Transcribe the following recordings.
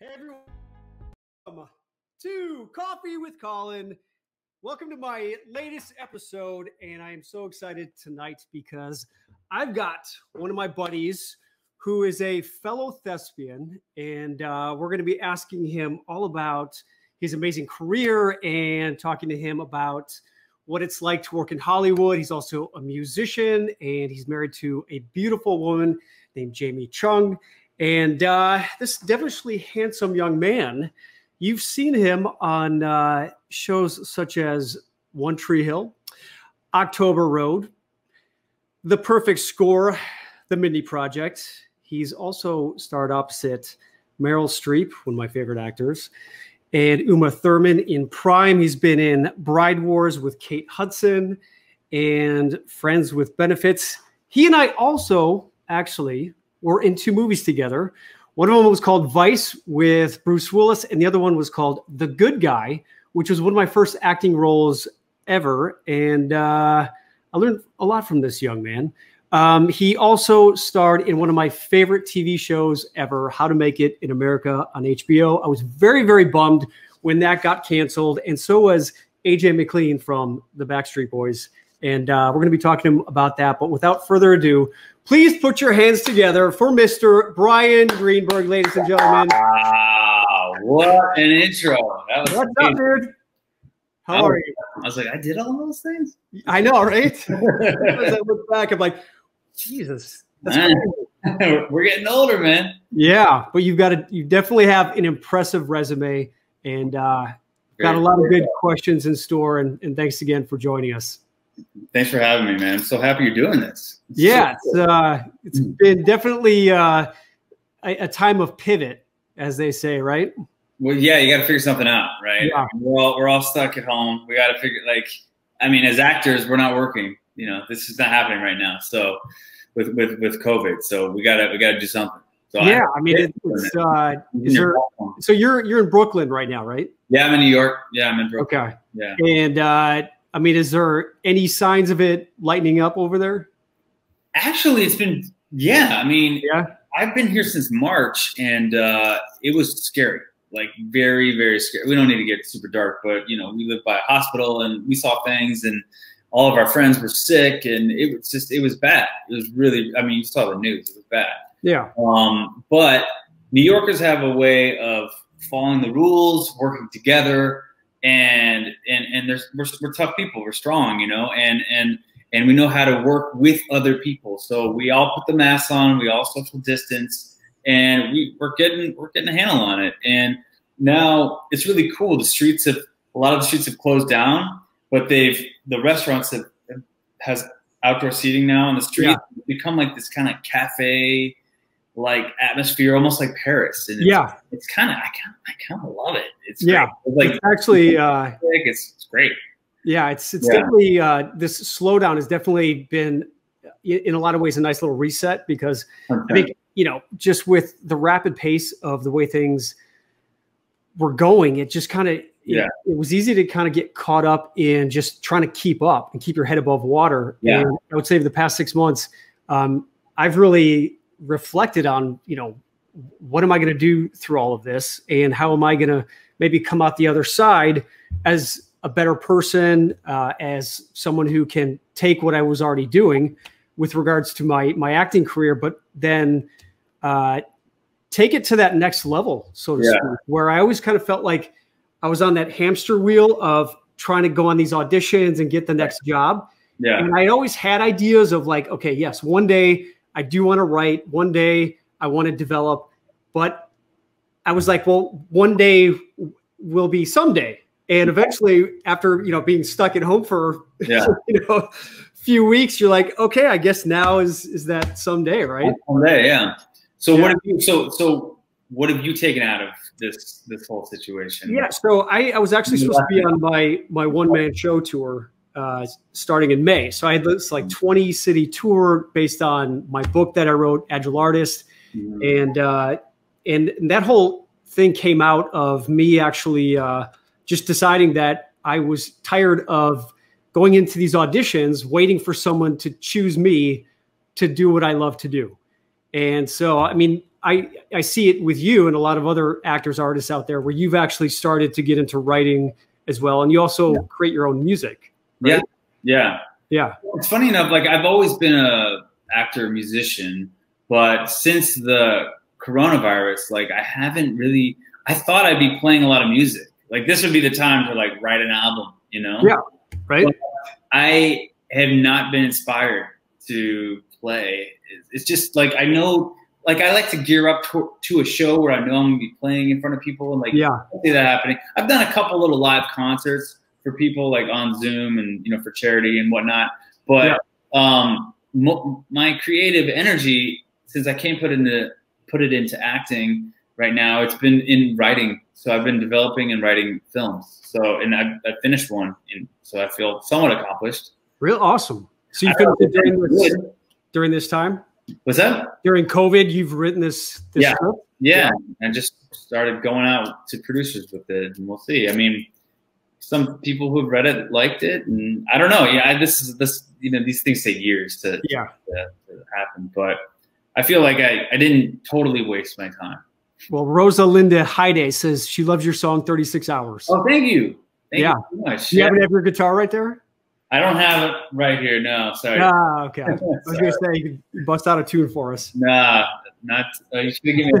Hey everyone, welcome to Coffee with Colin. Welcome to my latest episode, and I am so excited tonight because I've got one of my buddies who is a fellow thespian, and uh, we're going to be asking him all about his amazing career and talking to him about what it's like to work in Hollywood. He's also a musician, and he's married to a beautiful woman named Jamie Chung. And uh, this devilishly handsome young man, you've seen him on uh, shows such as One Tree Hill, October Road, The Perfect Score, The Mindy Project. He's also starred opposite Meryl Streep, one of my favorite actors, and Uma Thurman in Prime. He's been in Bride Wars with Kate Hudson and Friends with Benefits. He and I also actually were in two movies together. One of them was called Vice with Bruce Willis, and the other one was called The Good Guy, which was one of my first acting roles ever. And uh, I learned a lot from this young man. Um, he also starred in one of my favorite TV shows ever, How to Make It in America on HBO. I was very, very bummed when that got canceled, and so was AJ McLean from the Backstreet Boys. And uh, we're going to be talking about that. But without further ado, please put your hands together for Mr. Bryan Greenberg, ladies and gentlemen. Wow, what an intro. That was What's up, dude? How are you? I was like, I did all those things? I know, right? As I look back, I'm like, Jesus. We're getting older, man. Yeah, but you've got to, you definitely have an impressive resume and uh, got a lot of good questions in store. And, and thanks again for joining us. Thanks for having me, man. I'm so happy you're doing this. It's yeah, so cool. it's, uh, it's been definitely uh, a, a, time of pivot, as they say, right? Well, yeah, you got to figure something out, right? Yeah. We're all we're all stuck at home. We got to figure like, I mean, as actors, we're not working. You know, this is not happening right now. So, with with with COVID, so we gotta we gotta do something. So yeah, I, I mean, it, it's uh, is there, so you're you're in Brooklyn right now, right? Yeah, I'm in New York. Yeah, I'm in Brooklyn. Okay. Yeah. And uh, I mean, is there any signs of it lightening up over there? Actually, it's been yeah. I mean, yeah. I've been here since March, and uh, it was scary, like very, very scary. We don't need to get super dark, but you know, we live by a hospital, and we saw things, and all of our friends were sick, and it was just it was bad. It was really. I mean, you saw the news; it was bad. Yeah. Um, but New Yorkers have a way of following the rules, working together and and and there's we're, we're tough people. We're strong you know and and and we know how to work with other people. So we all put the masks on. We all social distance and we, we're getting we're getting a handle on it. And now it's really cool. The streets have a lot of the streets have closed down but they've the restaurants have has outdoor seating now on the street. Yeah. become like this kind of cafe like atmosphere, almost like Paris. And it's, yeah, it's kind of I kind of I kind of love it. It's yeah, it's like it's actually uh, it's, it's great. Yeah, it's it's yeah. definitely uh, this slowdown has definitely been in a lot of ways a nice little reset because okay. I think you know just with the rapid pace of the way things were going, it just kind of yeah. It, it, was easy to kind of get caught up in just trying to keep up and keep your head above water. Yeah. And I would say the past six months, um, I've really reflected on, you know, what am I going to do through all of this and how am I going to maybe come out the other side as a better person, uh, as someone who can take what I was already doing with regards to my my acting career, but then uh, take it to that next level, so to yeah. speak, where I always kind of felt like I was on that hamster wheel of trying to go on these auditions and get the next job. Yeah. And I always had ideas of like, okay, yes, one day I do want to write. One day I want to develop, but I was like, well, one day will be someday. And eventually, after you know being stuck at home for yeah. you know a few weeks, you're like, okay, I guess now is is that someday, right? Someday, yeah. So yeah. what have you so so what have you taken out of this this whole situation? Yeah, so I, I was actually supposed to be on my my one man show tour uh, starting in May. So I had this like 20 city tour based on my book that I wrote, Agile Artist, mm-hmm. and uh, and that whole thing came out of me actually uh, just deciding that I was tired of going into these auditions, waiting for someone to choose me to do what I love to do. And so, I mean, I I see it with you and a lot of other actors, artists out there, where you've actually started to get into writing as well, and you also yeah. create your own music. Right? Yeah, yeah, yeah. It's funny enough. Like I've always been a actor, musician, but since the coronavirus, like I haven't really. I thought I'd be playing a lot of music. Like this would be the time to like write an album, you know? Yeah. Right. But I have not been inspired to play. It's just like I know, like I like to gear up to, to a show where I know I'm gonna be playing in front of people, and like yeah, see that happening. I've done a couple little live concerts for people like on Zoom and you know for charity and whatnot, but yeah. um, mo- my creative energy since I can't put into put it into acting right now, it's been in writing. So I've been developing and writing films. So and I've, I've finished one, and so I feel somewhat accomplished. Real awesome. So you finished it during this, during this time? Was that during COVID? You've written this, this yeah. Script? yeah, and just started going out to producers with it, and we'll see. I mean, some people who've read it liked it, and I don't know. Yeah, this is this. You know, these things take years to yeah to, to happen, but I feel like I, I didn't totally waste my time. Well, Rosa Linda Hyde says she loves your song 36 Hours. Oh, thank you. Thank yeah. you so much. Do you yeah. happen to have your guitar right there? I don't have it right here. No, sorry. Ah, okay. I was going to say you could bust out a tune for us. Nah, not. Uh, you should have given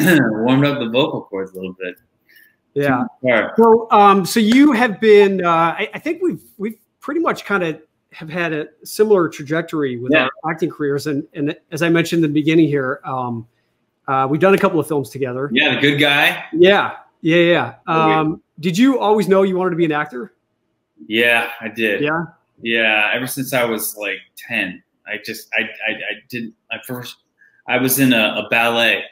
me warmed up the vocal cords a little bit. Yeah. So, um, so you have been. Uh, I, I think we've we've pretty much kind of have had a similar trajectory with yeah. our acting careers, and and as I mentioned in the beginning here, um, uh, we've done a couple of films together. Yeah, the good guy. Yeah, yeah, yeah. Um, did you always know you wanted to be an actor? Yeah, I did. Yeah. Yeah. Ever since I was like 10, I just, I, I, I did, I first, I was in a, a ballet.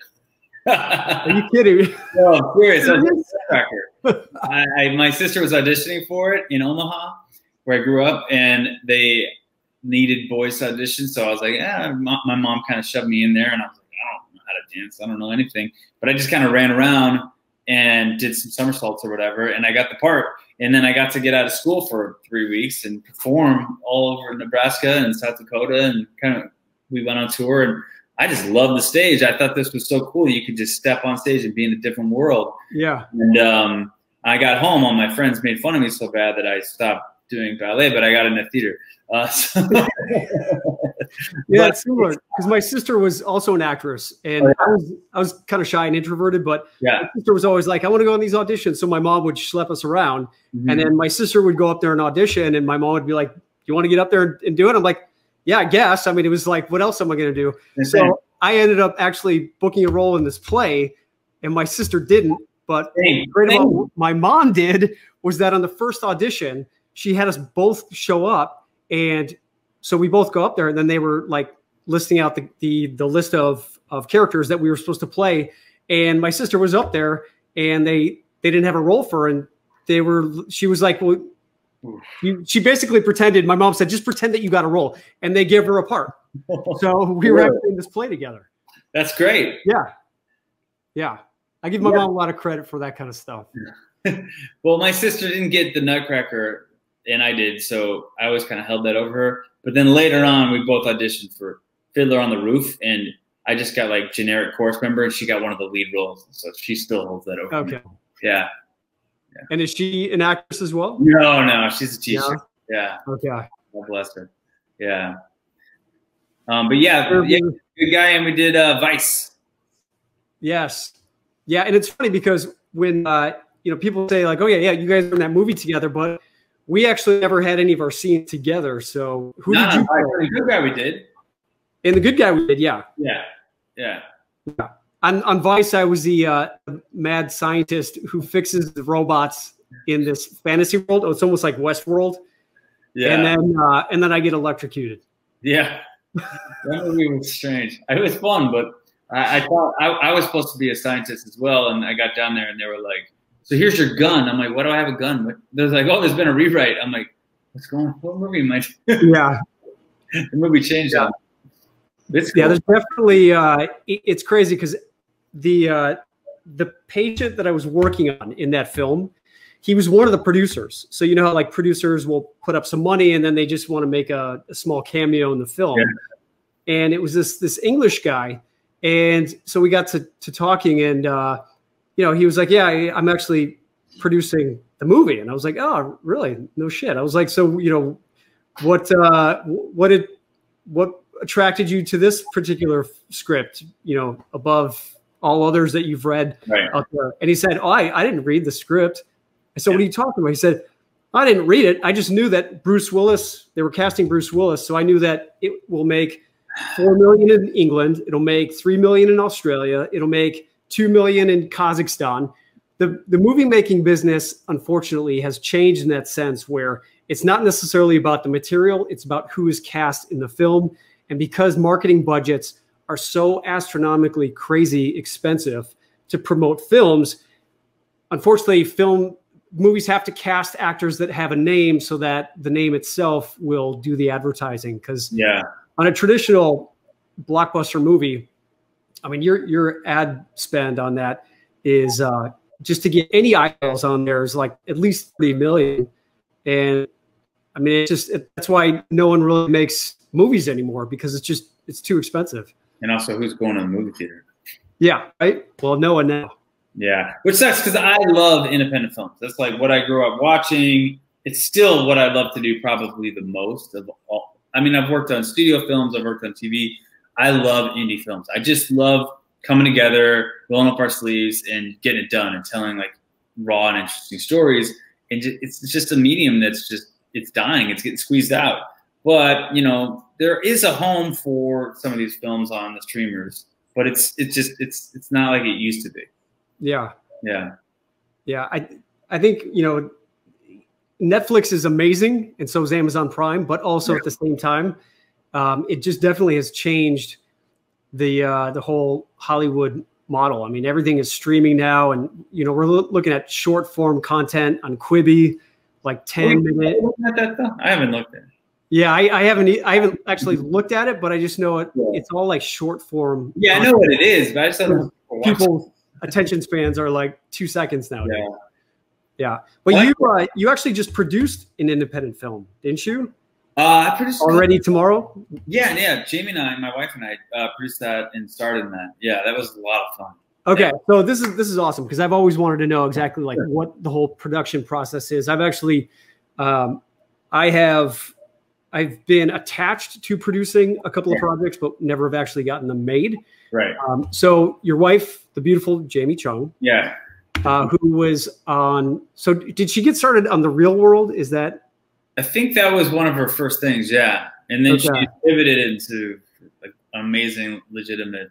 Are you kidding? Me? No, I'm serious. I, was I, I, my sister was auditioning for it in Omaha, where I grew up, and they needed boys to audition. So I was like, yeah, my, my mom kind of shoved me in there, and I was like, I don't know how to dance. I don't know anything. But I just kind of ran around and did some somersaults or whatever, and I got the part. And then I got to get out of school for three weeks and perform all over Nebraska and South Dakota, and kind of we went on tour. And I just love the stage. I thought this was so cool. You could just step on stage and be in a different world. Yeah. And um, I got home, all my friends made fun of me so bad that I stopped doing ballet, but I got in the theater. Uh, so yeah, it's similar because my sister was also an actress, and oh, yeah. I was I was kind of shy and introverted, but yeah. my sister was always like, "I want to go on these auditions." So my mom would schlep us around, mm-hmm. and then my sister would go up there and audition, and my mom would be like, "You want to get up there and, and do it?" I'm like, "Yeah, I guess." I mean, it was like, "What else am I going to do?" So I ended up actually booking a role in this play, and my sister didn't. But great about my mom did was that on the first audition, she had us both show up, and so we both go up there, and then they were like listing out the the, the list of of characters that we were supposed to play. And my sister was up there, and they they didn't have a role for, her, and they were. She was like, well. You, she basically pretended. My mom said, "Just pretend that you got a role," and they gave her a part. So we were actually in this play together. That's great. Yeah, yeah. I give my yeah. mom a lot of credit for that kind of stuff. well, my sister didn't get the Nutcracker, and I did, so I always kind of held that over her. But then later on, we both auditioned for Fiddler on the Roof, and I just got like generic chorus member, and she got one of the lead roles, so she still holds that over. Okay. Me. Yeah. Yeah. And is she an actress as well? No, no, she's a teacher. Yeah. yeah. Okay. God bless her. Yeah. Um, but yeah, yeah, good guy, and we did uh, Vice. Yes. Yeah, and it's funny because when uh, you know people say like, "Oh yeah, yeah, you guys are in that movie together," but we actually never had any of our scenes together. So who did you? Play? The good guy we did. And the good guy we did, yeah. Yeah, yeah. Yeah. On, on Vice, I was the uh, mad scientist who fixes the robots in this fantasy world. Oh, it's almost like Westworld. Yeah. And then uh, and then I get electrocuted. Yeah. that movie was strange. It was fun, but I, I thought I, I was supposed to be a scientist as well, and I got down there and they were like, so here's your gun. I'm like, why do I have a gun? They're like, oh, there's been a rewrite. I'm like, what's going on? What movie am I? yeah. the movie changed yeah. Cool. Yeah, there's definitely, uh, it's crazy because the, uh, the patient that I was working on in that film, he was one of the producers. So you know how like producers will put up some money and then they just want to make a, a small cameo in the film. Yeah. And it was this this English guy, And so we got to to talking, and uh, you know, he was like, "Yeah, I, I'm actually producing the movie," and I was like, "Oh, really? No shit." I was like, "So, you know, what uh, what did what attracted you to this particular script? You know, above all others that you've read Right. out there?" And he said, "Oh, I, I didn't read the script." I said, "What are you talking about?" He said, "I didn't read it. I just knew that Bruce Willis. They were casting Bruce Willis, so I knew that it will make." Four million in England. It'll make three million in Australia. It'll make two million in Kazakhstan. The the movie making business, unfortunately, has changed in that sense where it's not necessarily about the material, it's about who is cast in the film. And because marketing budgets are so astronomically crazy expensive to promote films, unfortunately, film movies have to cast actors that have a name so that the name itself will do the advertising. Because Yeah. on a traditional blockbuster movie, I mean, your your ad spend on that is uh, just to get any eyeballs on there is like at least three million, and I mean, it's just it, that's why no one really makes movies anymore because it's just it's too expensive. And also, who's going to the movie theater? Yeah, right. Well, no one now. Yeah, which sucks because I love independent films. That's like what I grew up watching. It's still what I love to do, probably the most of all. I mean, I've worked on studio films, I've worked on TV. I love indie films. I just love coming together, rolling up our sleeves, and getting it done, and telling like raw and interesting stories. And it's it's just a medium that's just it's dying. It's getting squeezed out. But you know, there is a home for some of these films on the streamers. But it's it's just it's it's not like it used to be. Yeah, Yeah. yeah. I I think you know Netflix is amazing, and so is Amazon Prime. But also at the same time, um, it just definitely has changed the uh, the whole Hollywood model. I mean, everything is streaming now, and you know we're loo- looking at short form content on Quibi, like ten minutes. At that though? I haven't looked at it. Yeah, I, I haven't I haven't actually looked at it, but I just know it. Yeah. It's all like short form. Yeah, I know what it is, but I just don't know. People's attention spans are like two seconds now. Yeah. Yeah, but What? you uh, you actually just produced an independent film, didn't you? Uh, I produced Already tomorrow. Yeah, yeah. Jamie and I, my wife and I, uh, produced that and starred in that. Yeah, that was a lot of fun. Okay, so this is this is awesome because I've always wanted to know exactly like what the whole production process is. I've actually, um, I have, I've been attached to producing a couple of projects, but never have actually gotten them made. Right. Um, so your wife, the beautiful Jamie Chung, Yeah. uh, who was on. So did she get started on the Real World? Is that I think that was one of her first things. Yeah, and then she pivoted into like, an amazing, legitimate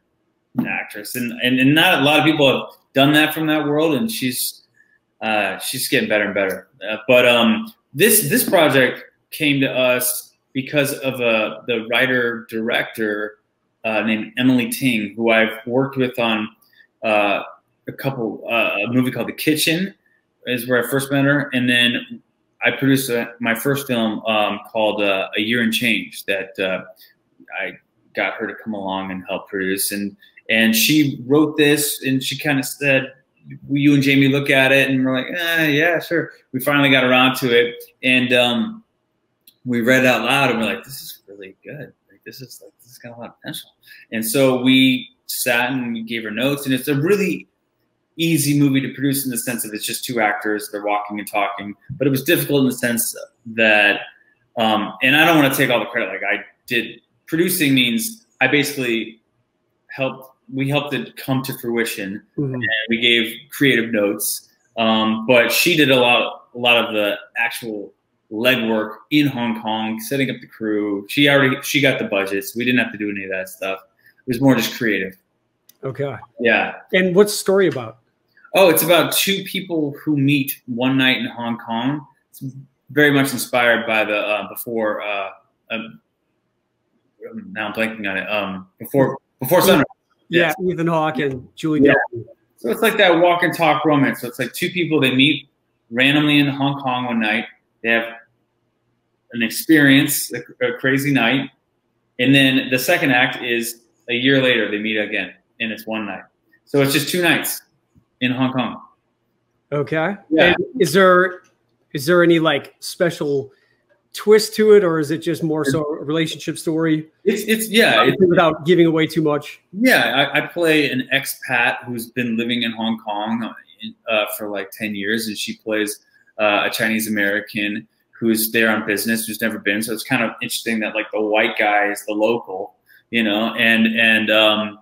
actress, and, and and not a lot of people have done that from that world, and she's uh, she's getting better and better. Uh, but um, this this project came to us because of uh, the writer director uh, named Emily Ting, who I've worked with on uh, a couple uh, a movie called The Kitchen, is where I first met her, and then I produced uh my first film um, called uh, A Year and Change that I got her to come along and help produce, and and she wrote this, and she kind of said, "Will you and Jamie look at it?" And we're like, eh, "Yeah, sure." We finally got around to it, and um, we read it out loud, and we're like, "This is really good. Like, this is like this has got a lot of potential." And so we sat and we gave her notes, and it's a really easy movie to produce in the sense of it's just two actors they're walking and talking but it was difficult in the sense that um, and i don't want to take all the credit like i did producing means i basically helped we helped it come to fruition Mhm. and we gave creative notes um, but she did a lot a lot of the actual legwork in hong kong setting up the crew she already she got the budgets we didn't have to do any of that stuff it was more just creative okay? yeah And what's the story about? Oh, it's about two people who meet one night in Hong Kong. It's very much inspired by the uh, before. Uh, um, now I'm blanking on it. Um, before before sunrise. Yeah, Ethan Hawke and Julie Yeah. So it's like that walk and talk romance. So it's like two people they meet randomly in Hong Kong one night. They have an experience, a, a crazy night, and then the second act is a year later they meet again, and it's one night. So it's just two nights in Hong Kong. Okay. Yeah. And is there is there any like special twist to it, or is it just more so a relationship story? It's it's yeah, it's, without giving away too much. Yeah, I, I play an expat who's been living in Hong Kong uh, for like ten years, and she plays uh, a Chinese American who's there on business, who's never been. So it's kind of interesting that like the white guy is the local, you know, and and um,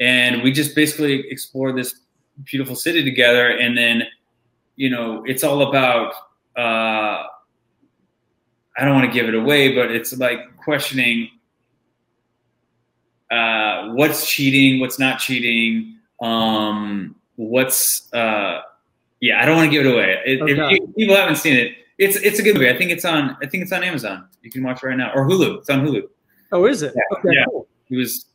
and we just basically explore this beautiful city together, and then you know it's all about. Uh, I don't want to give it away, but it's like questioning uh, what's cheating, what's not cheating, um, what's uh, yeah. I don't want to give it away. It, okay. If people haven't seen it, it's it's a good movie. I think it's on. I think it's on Amazon. You can watch it right now or Hulu. It's on Hulu. Oh, is it? Yeah. Okay, yeah. Cool. It was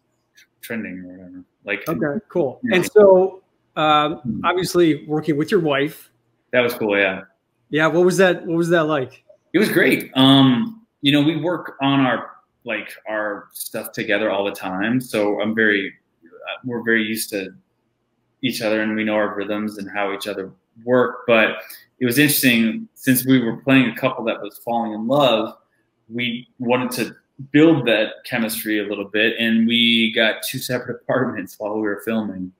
trending or whatever. Like okay, cool. And so, um, hmm. obviously, working with your wife. That was cool. Yeah. Yeah. What was that? What was that like? It was great. Um, you know, we work on our like our stuff together all the time, so I'm very, uh, we're very used to each other, and we know our rhythms and how each other work. But it was interesting since we were playing a couple that was falling in love. We wanted to build that chemistry a little bit, and we got two separate apartments while we were filming,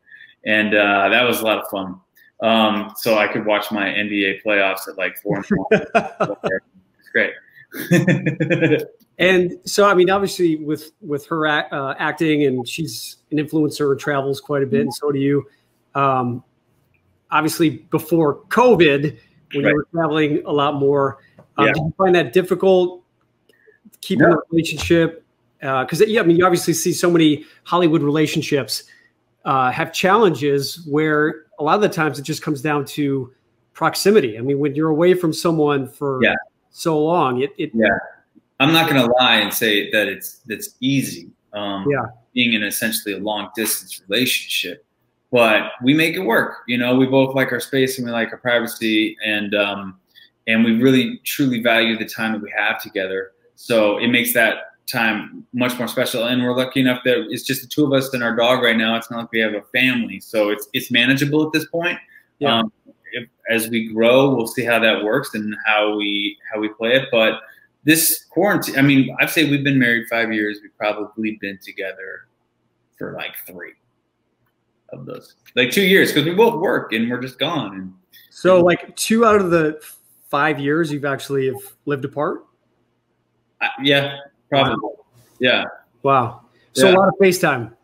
and uh, that was a lot of fun. Um, so I could watch my NBA playoffs at like four and great. and so, I mean, obviously, with with her uh, acting, and she's an influencer, travels quite a bit, and so do you. Um, obviously, before COVID, when right. you were traveling a lot more, um, yeah. did you find that difficult keeping yeah. a relationship? Because uh, yeah, I mean, you obviously see so many Hollywood relationships uh, have challenges where a lot of the times it just comes down to proximity. I mean, when you're away from someone for yeah so long. It, it yeah. I'm not going to lie and say that it's that's easy. Um, yeah, being in essentially a long distance relationship, but we make it work. You know, we both like our space and we like our privacy, and um, and we really truly value the time that we have together. So it makes that time much more special. And we're lucky enough that it's just the two of us and our dog right now. It's not like we have a family, so it's it's manageable at this point. Yeah. Um, if, as we grow, we'll see how that works and how we how we play it. But this quarantine, I mean, I'd say we've been married five years. We've probably been together for like three of those, like two years, because we both work and we're just gone. And, so, like two out of the five years, you've actually have lived apart. Uh, yeah, probably. Wow. Yeah. Wow. So yeah. a lot of FaceTime. A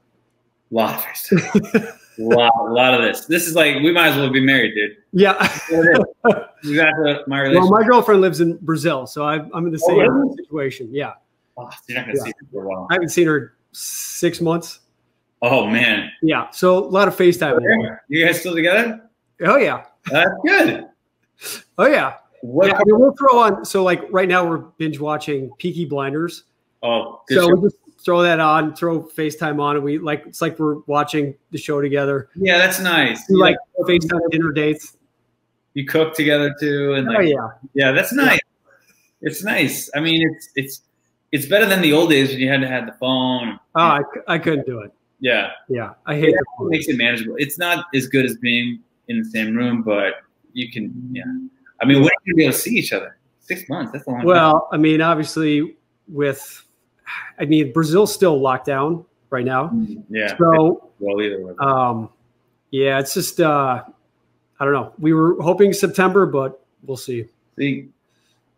lot of FaceTime. a lot, a lot of this. This is like we might as well be married, dude. Yeah. exactly my relationship. Well, my girlfriend lives in Brazil, so I, am in the oh, same oh, really? situation. Yeah. Oh, you're not gonna yeah. see her for a while. I haven't seen her six months. Oh man. Yeah. So a lot of FaceTime. Okay. You guys still together? Oh yeah. That's good. Oh yeah. What yeah, we'll throw on. So like right now we're binge watching Peaky Blinders. Oh, so show. we just throw that on, throw FaceTime on, and we like it's like we're watching the show together. Yeah, that's nice. We, like FaceTime dinner dates. You cook together too, and oh, like, oh yeah, yeah, that's nice. Yeah. It's nice. I mean, it's it's it's better than the old days when you had to have the phone. Oh, I, I couldn't do it. Yeah, yeah, I hate it. It makes it manageable. It's not as good as being in the same room, but you can. Yeah, I mean, when are you be able to see each other? Six months. That's a long. Well, time. I mean, obviously with I mean, Brazil's still locked down right now. Mm, yeah. So, well, either way. um, yeah, it's just, uh, I don't know. We were hoping September, but we'll see. See,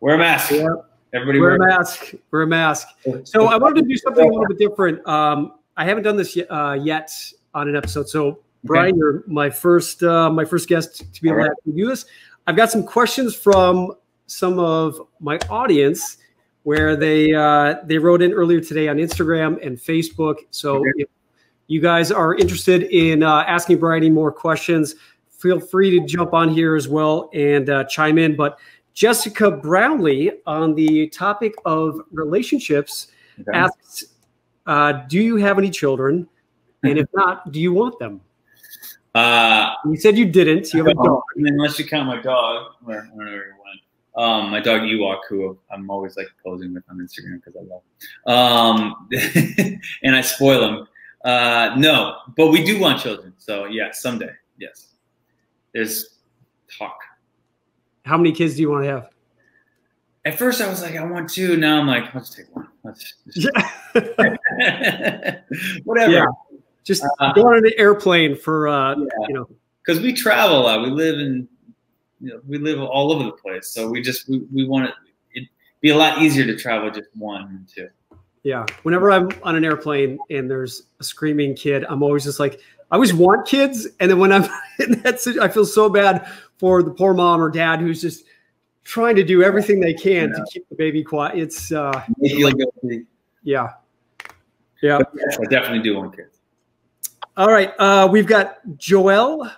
wear a mask. Yeah. Everybody wear, wear a mask. Wear a mask. So I wanted to do something a little bit different. Um, I haven't done this yet, uh, yet on an episode. So Bryan, okay. you're my first, uh, my first guest to be able right. to do this. I've got some questions from some of my audience where they uh, they wrote in earlier today on Instagram and Facebook. So okay. if you guys are interested in uh, asking Bryan any more questions, feel free to jump on here as well and uh, chime in. But Jessica Brownlee on the topic of relationships okay. asks, uh, "Do you have any children? And if not, do you want them?" Uh, you said you didn't. You have a dog. Unless you count my dog. Where, where, um, my dog Ewok, who I'm always like posing with on Instagram because I love him. Um, and I spoil him. Uh, no, but we do want children. So yeah, someday, yes. There's talk. How many kids do you want to have? At first I was like, I want two. Now I'm like, let's take one. Let's just, Yeah. whatever. Yeah. Just Uh, go on an airplane for uh, Yeah. you know. Because we travel a lot. We live in, you know, we live all over the place. So we just we, we want it. It'd be a lot easier to travel just one and two. Yeah. Whenever I'm on an airplane and there's a screaming kid, I'm always just like, I always want kids. And then when I'm in that situation, I feel so bad for the poor mom or dad who's just trying to do everything they can to keep the baby quiet. It's, uh, Make you feel guilty. yeah. Yeah. Yes, I definitely do want kids. All right. Uh, we've got Joel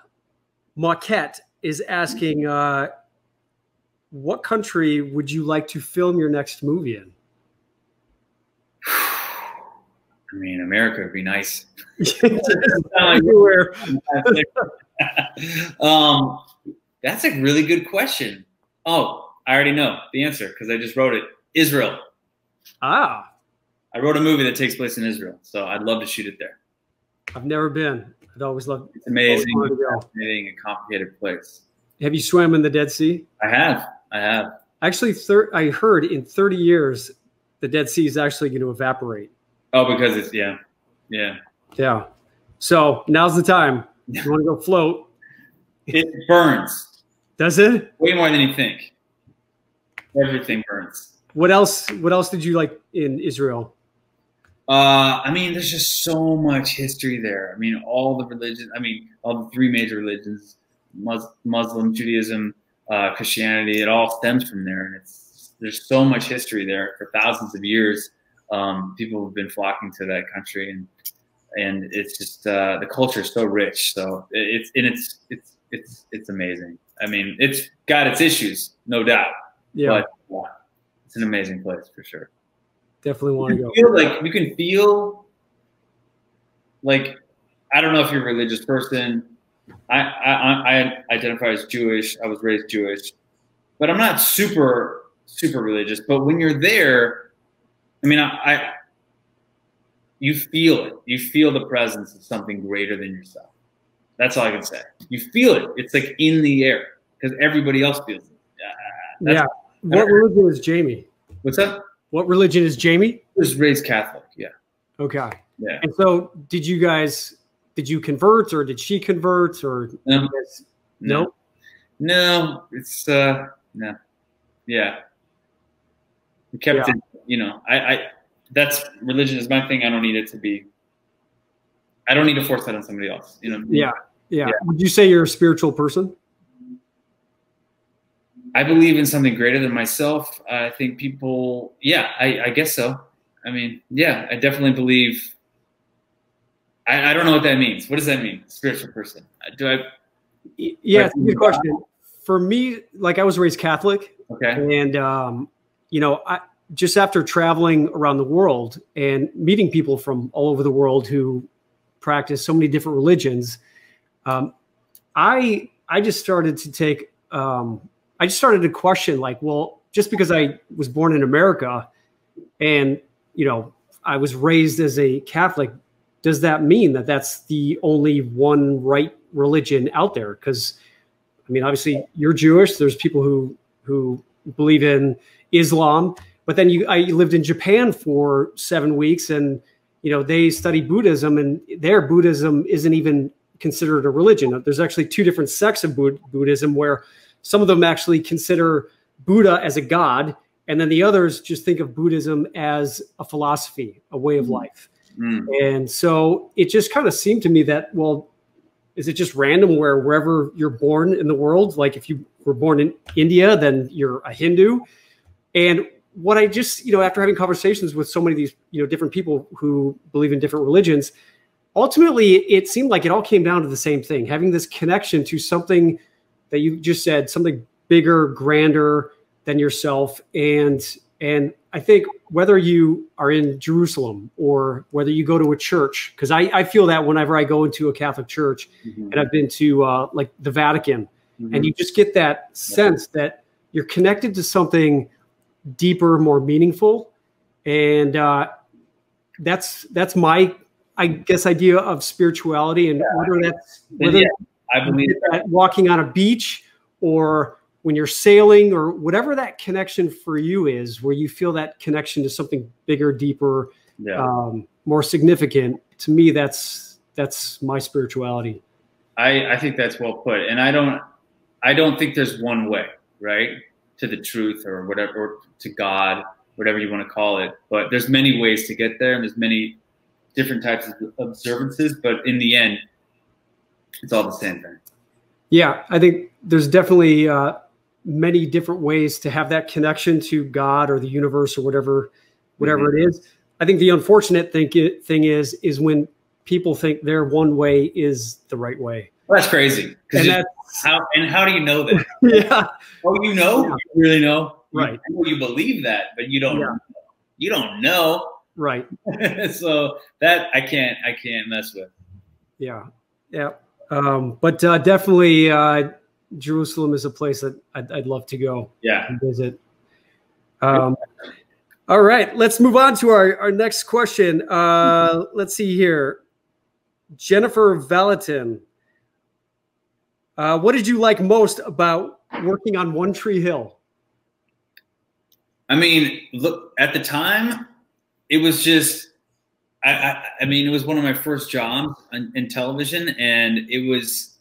Marquette is asking, uh, what country would you like to film your next movie in? I mean, America would be nice. Everywhere. um, that's a really good question. Oh, I already know the answer because I just wrote it. Israel. Ah, I wrote a movie that takes place in Israel, so I'd love to shoot it there. I've never been. I'd always love. It's amazing, fascinating, and complicated place. Have you swam in the Dead Sea? I have, I have. Actually, thir- I heard in 30 years, the Dead Sea is actually going to evaporate. Oh, because it's yeah, yeah. Yeah. So now's the time. You want to go float? It burns Does it? way more than you think. Everything burns. What else? What else did you like in Israel? Uh, I mean, there's just so much history there. I mean, all the religions. I mean, all the three major religions: Mus- Muslim, Judaism, uh, Christianity. It all stems from there, and it's there's so much history there for thousands of years. Um, people have been flocking to that country, and and it's just uh, the culture is so rich. So it's and it's it's it's it's amazing. I mean, it's got its issues, no doubt, Yeah, but it's an amazing place for sure definitely want to you go. feel like you can feel like I don't know if you're a religious person. I, I I identify as Jewish. I was raised Jewish, but I'm not super super religious. But when you're there, I mean, I, I you feel it. You feel the presence of something greater than yourself. That's all I can say. You feel it. It's like in the air because everybody else feels it. Uh, Yeah. What religion is Jamie? What's up? What religion is Jamie? I was raised Catholic. Yeah. Okay. Yeah. And so, did you guys? Did you convert, or did she convert, or No. guys- no? No, it's uh no. Yeah. We kept Yeah. it, you know, I, I that's religion is my thing. I don't need it to be I don't need to force that on somebody else. You know, Yeah. Yeah. Yeah. Would you say you're a spiritual person? I believe in something greater than myself. I think people yeah, I, I guess so. I mean, yeah, I definitely believe I, I don't know what that means. What does that mean? Spiritual person. Do I? Yeah, it's a good question. For me, like I was raised Catholic, okay. and um, you know, I just after traveling around the world and meeting people from all over the world who practice so many different religions, um, I I just started to take um, I just started to question like, well, just because I was born in America and you know I was raised as a Catholic, does that mean that that's the only one right religion out there? Because I mean, obviously, you're Jewish. There's people who who believe in Islam, but then you I lived in Japan for seven weeks, and you know they study Buddhism, and their Buddhism isn't even considered a religion. There's actually two different sects of Bud- Buddhism where some of them actually consider Buddha as a god, and then the others just think of Buddhism as a philosophy, a way of life. Mm. And so it just kind of seemed to me that, well, is it just random where wherever you're born in the world, like if you were born in India, then you're a Hindu? And what I just, you know, after having conversations with so many of these, you know, different people who believe in different religions, ultimately it seemed like it all came down to the same thing having this connection to something that you just said, something bigger, grander than yourself. And and I think whether you are in Jerusalem or whether you go to a church, because I, I feel that whenever I go into a Catholic church Mhm. and I've been to uh, like the Vatican, Mhm. and you just get that sense that you're connected to something deeper, more meaningful, and uh, that's that's my I guess idea of spirituality, and whether that's whether yeah, I believe that walking on a beach or when you're sailing or whatever that connection for you is, where you feel that connection to something bigger, deeper, Yeah. um, more significant. To me, that's that's my spirituality. I, I think that's well put. And I don't I don't think there's one way, right? To the truth or whatever or to God, whatever you want to call it. But there's many ways to get there and there's many different types of observances, but in the end, it's all the same thing. Yeah, I think there's definitely uh, many different ways to have that connection to God or the universe or whatever, whatever it is. I think the unfortunate thing thing is is when people think their one way is the right way. Well, that's crazy. And that's how and how do you know that? yeah, Oh, you know, Yeah. you really know, Right. You, know you believe that, but you don't. Yeah. You don't know. Right. so that I can't. I can't mess with. Yeah, yeah. Um, but uh, definitely, uh, Jerusalem is a place that I'd, I'd love to go Yeah. and visit. Um, all right, let's move on to our, our next question. Uh, let's see here. Jennifer Valentin. Uh, what did you like most about working on One Tree Hill? I mean, look at the time, it was just. I, I, I mean, it was one of my first jobs in, in television, and it was.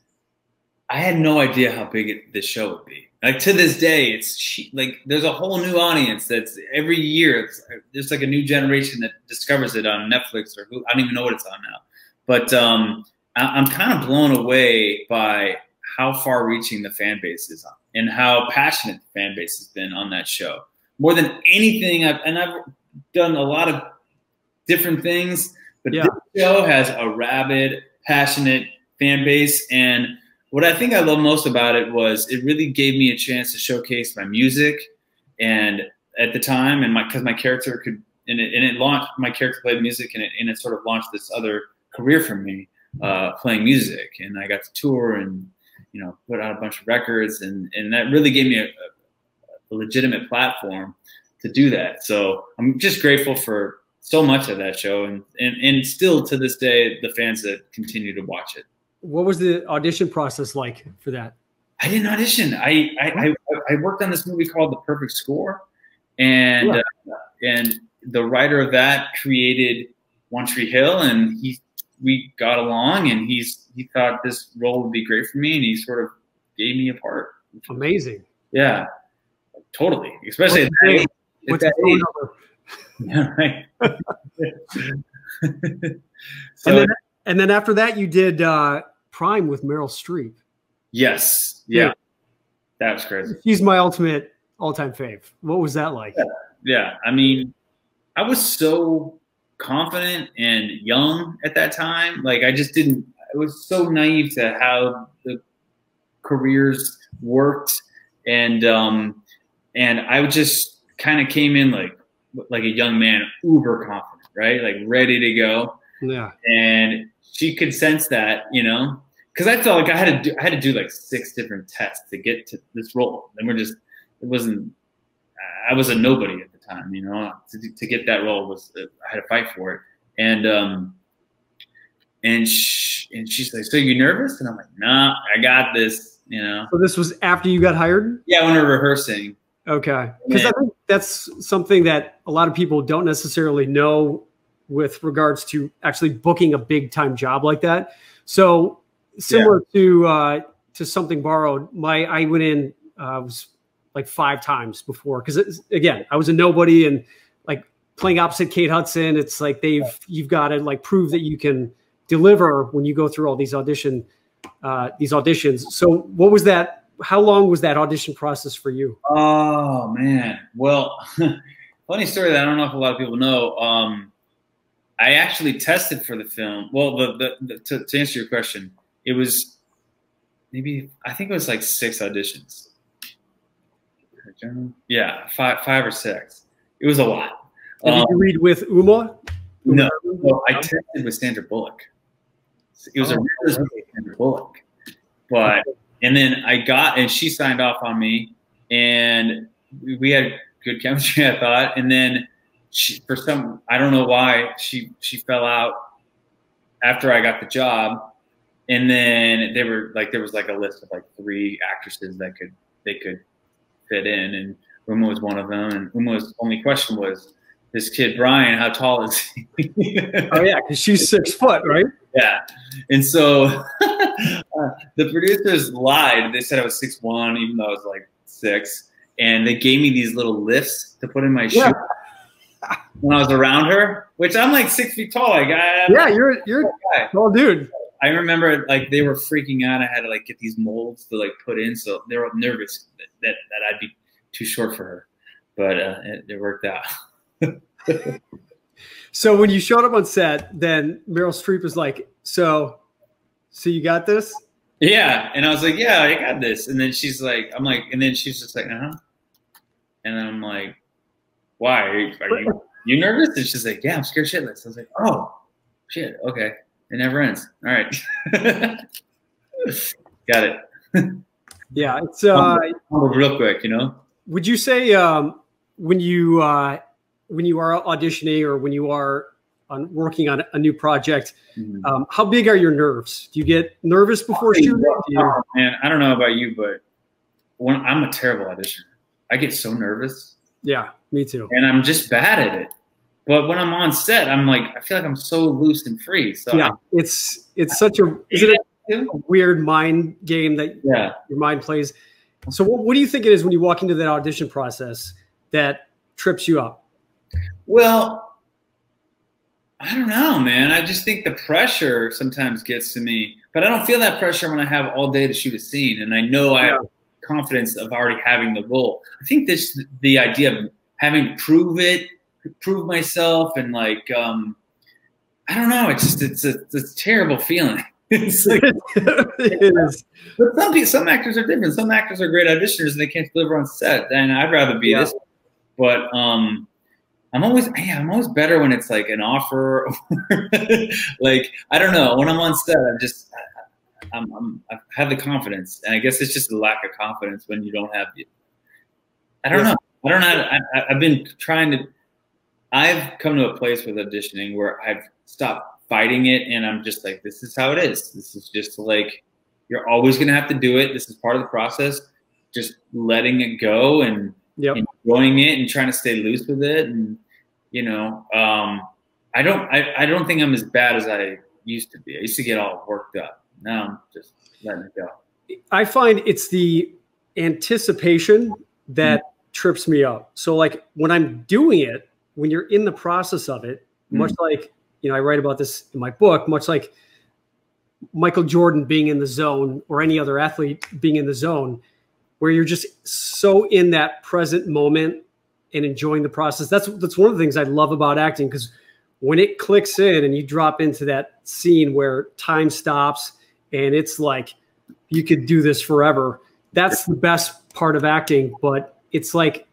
I had no idea how big it, this show would be. Like to this day, it's like there's a whole new audience that's every year. There's like a new generation that discovers it on Netflix or who I don't even know what it's on now. But um, I, I'm kind of blown away by how far-reaching the fan base is and how passionate the fan base has been on that show. More than anything, I've, and I've done a lot of different things, but Yeah. this show has a rabid, passionate fan base. And what I think I love most about it was it really gave me a chance to showcase my music. And at the time, and my because my character could, and it, and it launched my character played music, and it and it sort of launched this other career for me, uh, playing music. And I got to tour and you know put out a bunch of records, and and that really gave me a, a legitimate platform to do that. So I'm just grateful for so much of that show, and and and still to this day, the fans that continue to watch it. What was the audition process like for that? I didn't audition. I I, I, I worked on this movie called The Perfect Score, and Yeah. uh, and the writer of that created One Tree Hill, and he we got along, and he's he thought this role would be great for me, and he sort of gave me a part. Amazing. Yeah, totally. Especially What's that his age. What's At his that phone number? Yeah, right. And then, and then after that, you did uh, Prime with Meryl Streep. yes, yeah, Yeah. that was crazy. She's my ultimate all-time fave. What was that like? Yeah, I mean, I was so confident and young at that time. Like I just didn't. I was so naive to how the careers worked, and um, and I would just kind of came in like like a young man, uber confident, right? Like ready to go. Yeah. and she could sense that, you know, because I felt like I had to do, I had to do like six different tests to get to this role, and we're just, it wasn't, I was a nobody at the time, you know, to, to get that role was, I had to fight for it, and um, and she, and she's like, so you nervous? And I'm like, nah, I got this, you know. So this was after you got hired. Yeah, when we're rehearsing, Okay. Because I think that's something that a lot of people don't necessarily know with regards to actually booking a big time job like that. So similar to uh, to something borrowed, my I went in uh, was like five times before because again I was a nobody and like playing opposite Kate Hudson. It's like they've you've got to like prove that you can deliver when you go through all these audition uh, these auditions. So what was that? How long was that audition process for you? Oh man. Well, funny story that I don't know if a lot of people know. Um, I actually tested for the film. Well, the, the, the to, to answer your question, it was maybe I think it was like six auditions. Yeah, five five or six. It was a lot. And did Um, you read with Uma? no, well, I tested with Sandra Bullock. It was a Oh, real with Sandra Bullock, but and then I got and she signed off on me, and we- had good chemistry, I thought. And then she, for some, I don't know why she she fell out after I got the job, and then they were like there was like a list of like three actresses that could they could fit in, and Uma was one of them. And Uma's only question was, "This kid Bryan, how tall is he?" oh yeah, because she's six foot, right? Yeah, and so uh, the producers lied. They said I was six one, even though I was like six, and they gave me these little lifts to put in my shoe. When I was around her, which I'm like six feet tall, like I, Yeah, you're you're guy. tall dude. I remember like they were freaking out. I had to like get these molds to like put in, so they were nervous that that, that I'd be too short for her, but uh, it, it worked out. So when you showed up on set, then Meryl Streep was like, "So, so you got this?" Yeah, and I was like, yeah, I got this. And then she's like, I'm like, and then she's just like, uh huh. And I'm like, why? Are you, are you you nervous? And she's like, yeah, I'm scared shitless. I was like, oh, shit, okay. It never ends. All right, got it. Yeah, it's. Uh, Real quick, you know. would you say um, when you uh, when you are auditioning or when you are on working on a new project, um, how big are your nerves? Do you get nervous before shooting? You- Oh, man, I don't know about you, but when I'm a terrible auditioner, I get so nervous. yeah, me too. and I'm just bad at it. But when I'm on set, I'm like, I feel like I'm so loose and free. So Yeah, it's it's such a is it a weird mind game that yeah. your mind plays. So what, what do you think it is when you walk into that audition process that trips you up? Well, I don't know, man. I just think the pressure sometimes gets to me, but I don't feel that pressure when I have all day to shoot a scene, and I know I have confidence of already having the role. I think this the idea of having to prove it, prove myself, and like um, I don't know. It's just it's a it's a terrible feeling. it's like, it is. but some people, some actors are different. Some actors are great auditioners and they can't deliver on set. And I'd rather be Yeah. this. But um, I'm always yeah, I'm always better when it's like an offer. Or like I don't know when I'm on set. I'm just I, I'm, I'm I have the confidence, and I guess it's just a lack of confidence when you don't have the. I don't know. I don't know. I, I, I've been trying to. I've come to a place with auditioning where I've stopped fighting it, and I'm just like, this is how it is. This is just like you're always going to have to do it. This is part of the process. Just letting it go and Yep. enjoying it and trying to stay loose with it. And you know, um, I don't, I, I don't think I'm as bad as I used to be. I used to get all worked up. Now I'm just letting it go. I find it's the anticipation that trips me up. So like when I'm doing it, when you're in the process of it, much like you know, I write about this in my book, much like Michael Jordan being in the zone or any other athlete being in the zone, where you're just so in that present moment and enjoying the process. That's that's one of the things I love about acting because when it clicks in and you drop into that scene where time stops and it's like you could do this forever. That's the best part of acting, but it's like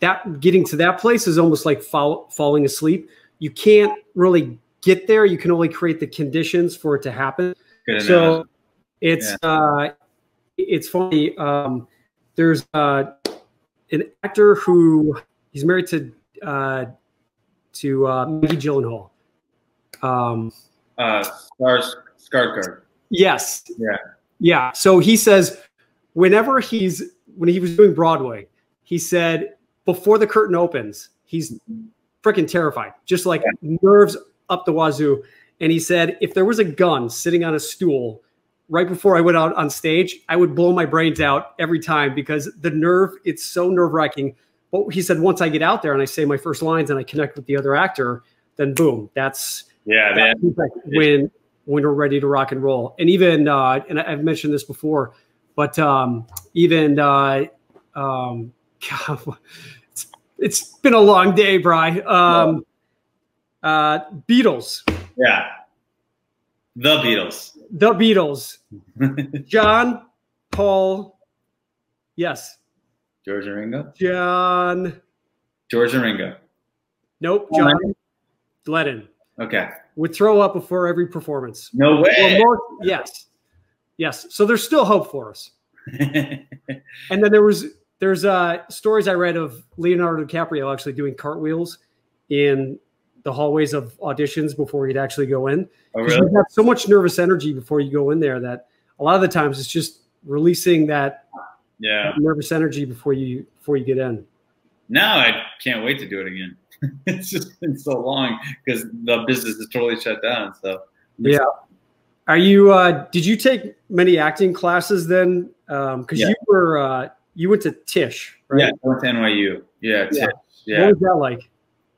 that getting to that place is almost like fall, falling asleep. You can't really get there. You can only create the conditions for it to happen. Good So analogy. it's uh, it's funny. Um, there's uh, an actor who he's married to uh, to uh, Maggie Gyllenhaal. Um, uh, Stars, Sarsgaard. Yes. Yeah. Yeah. So he says whenever he's when he was doing Broadway, he said before the curtain opens, he's freaking terrified, just like nerves up the wazoo. And he said if there was a gun sitting on a stool right before I went out on stage, I would blow my brains out every time because the nerve, it's so nerve wracking. But he said once I get out there and I say my first lines and I connect with the other actor, then boom, that's Yeah, man. like when when we're ready to rock and roll. And even uh, and I've mentioned this before, but um, even uh, um, God, it's, it's been a long day, Bry. Um, uh, Beatles, Yeah. The Beatles. the Beatles, John, Paul, yes, George and Ringo. John. George and Ringo. Nope, John Lennon Okay. would throw up before every performance. No way. More, yes, yes. So there's still hope for us. And then there was there's uh stories I read of Leonardo DiCaprio actually doing cartwheels in the hallways of auditions before he'd actually go in. oh, really? You have so much nervous energy before you go in there that a lot of the times it's just releasing that Yeah. Nervous energy before you before you get in. Now I can't wait to do it again. it's just been so long because the business is totally shut down. So yeah. Are you? Uh, did you take many acting classes then? Because um, yeah. you were uh, you went to Tisch, right? Yeah, I went to NYU. Yeah, Tisch. Yeah. What was that like?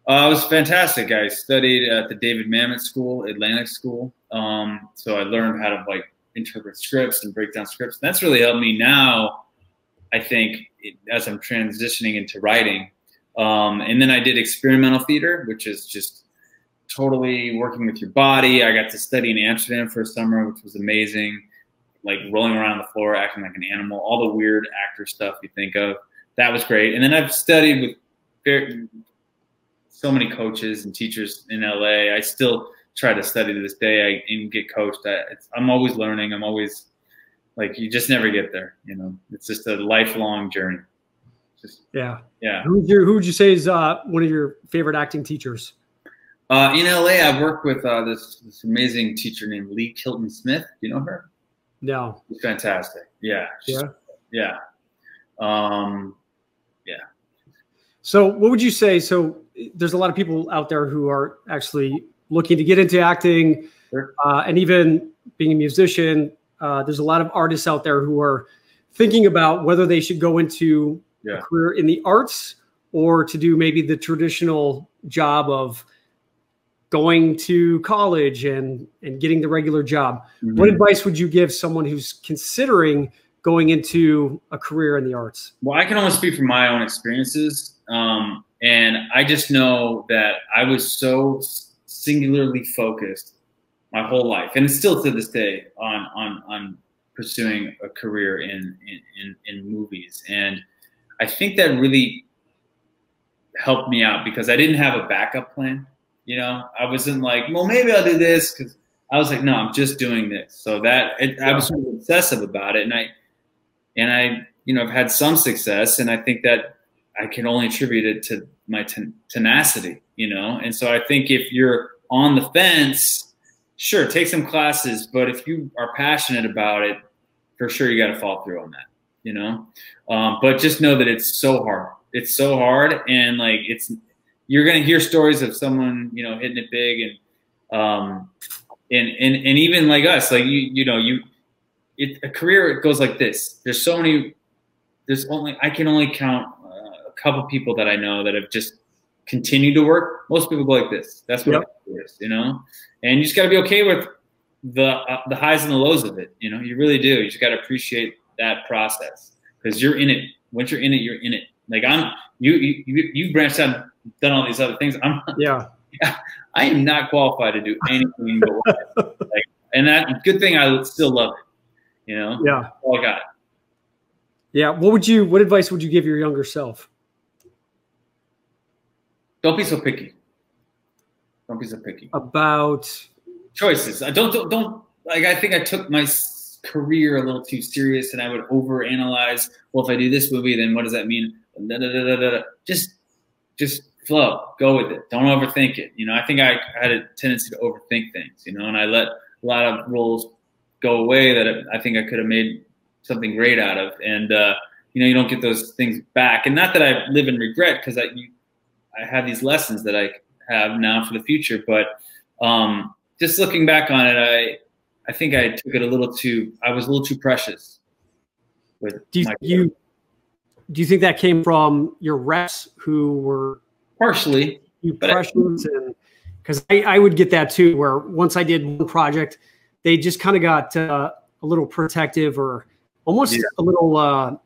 Uh, it was fantastic. I studied at the David Mamet School, Atlantic School. Um, so I learned how to like interpret scripts and break down scripts. And that's really helped me now. I think as I'm transitioning into writing, um, and then I did experimental theater, which is just totally working with your body. I got to study in Amsterdam for a summer, which was amazing. Like rolling around the floor, acting like an animal, all the weird actor stuff you think of. That was great. And then I've studied with very, so many coaches and teachers in LA. I still try to study to this day. I get coached. I, I'm always learning. I'm always like you just never get there. You know, it's just a lifelong journey. Just, yeah, yeah. Who's your, who would you say is uh, one of your favorite acting teachers? Uh, in LA, I've worked with uh, this, this amazing teacher named Lee Kilton Smith. Do you know her? No. She's fantastic. Yeah. Yeah. Yeah. Um, yeah. So, what would you say? So, there's a lot of people out there who are actually looking to get into acting, sure. uh, and even being a musician. Uh, there's a lot of artists out there who are thinking about whether they should go into yeah. a career in the arts or to do maybe the traditional job of going to college and and getting the regular job. Mm-hmm. What advice would you give someone who's considering going into a career in the arts? Well, I can only speak from my own experiences. Um, and I just know that I was so singularly focused my whole life, and still to this day, on on on pursuing a career in in, in, in movies. And I think that really helped me out because I didn't have a backup plan. You know, I wasn't like, well, maybe I'll do this because I was like, no, I'm just doing this. So that it, I was sort of obsessive about it, and I and I, you know, I've had some success, and I think that I can only attribute it to my ten- tenacity, you know. And so I think if you're on the fence, sure, take some classes, but if you are passionate about it, for sure you got to fall through on that, you know. Um, but just know that it's so hard. It's so hard, and like it's you're gonna hear stories of someone, you know, hitting it big, and um, and and and even like us, like you, you know, you it, a career it goes like this. There's so many. There's only I can only count uh, a couple people that I know that have just continued to work. Most people go like this. That's what yep. it is, you know. And you just got to be okay with the uh, the highs and the lows of it. You know, you really do. You just got to appreciate that process because you're in it. Once you're in it, you're in it. Like I'm, you you you branched out, done all these other things. I'm yeah. I am not qualified to do anything. but like, and that good thing I still love it. You know? Yeah. All I got. Yeah. What would you, what advice would you give your younger self? Don't be so picky. Don't be so picky. About choices. I don't, don't, don't, like, I think I took my career a little too serious and I would overanalyze. Well, if I do this movie, then what does that mean? Da, da, da, just, just flow, go with it. Don't overthink it. You know, I think I had a tendency to overthink things, you know, and I let a lot of roles go away that I think I could have made something great out of. And uh, you know, you don't get those things back. And not that I live in regret because I you, I have these lessons that I have now for the future. But um, just looking back on it, I I think I took it a little too. I was a little too precious. With do you, you do you think that came from your reps who were partially you precious and because I, I would get that too where once I did one project they just kind of got uh, a little protective or almost yeah. a little uh,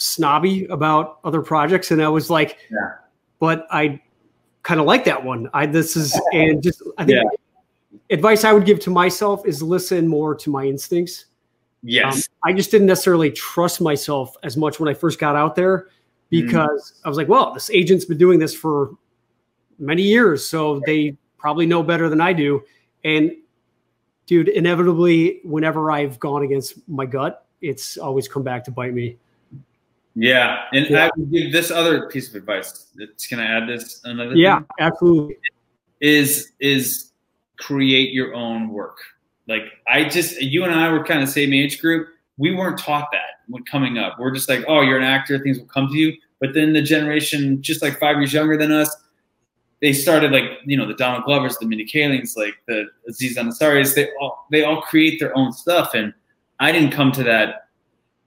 snobby about other projects. And I was like, yeah. but I kind of like that one. I, this is, and just, I think yeah. advice I would give to myself is listen more to my instincts. Yes. Um, I just didn't necessarily trust myself as much when I first got out there because mm. I was like, well, this agent's been doing this for many years, so they probably know better than I do. And dude, inevitably, whenever I've gone against my gut, it's always come back to bite me. Yeah, and yeah. I would give this other piece of advice. Can I add this? Another yeah, thing? absolutely. Is is create your own work. Like I just, you and I were kind of same age group. We weren't taught that. when coming up. We're just like, oh, you're an actor, things will come to you. But then the generation, just like five years younger than us, they started like you know the Donald Glovers, the Mindy Kalings, like the Aziz Ansari's. They all they all create their own stuff, and I didn't come to that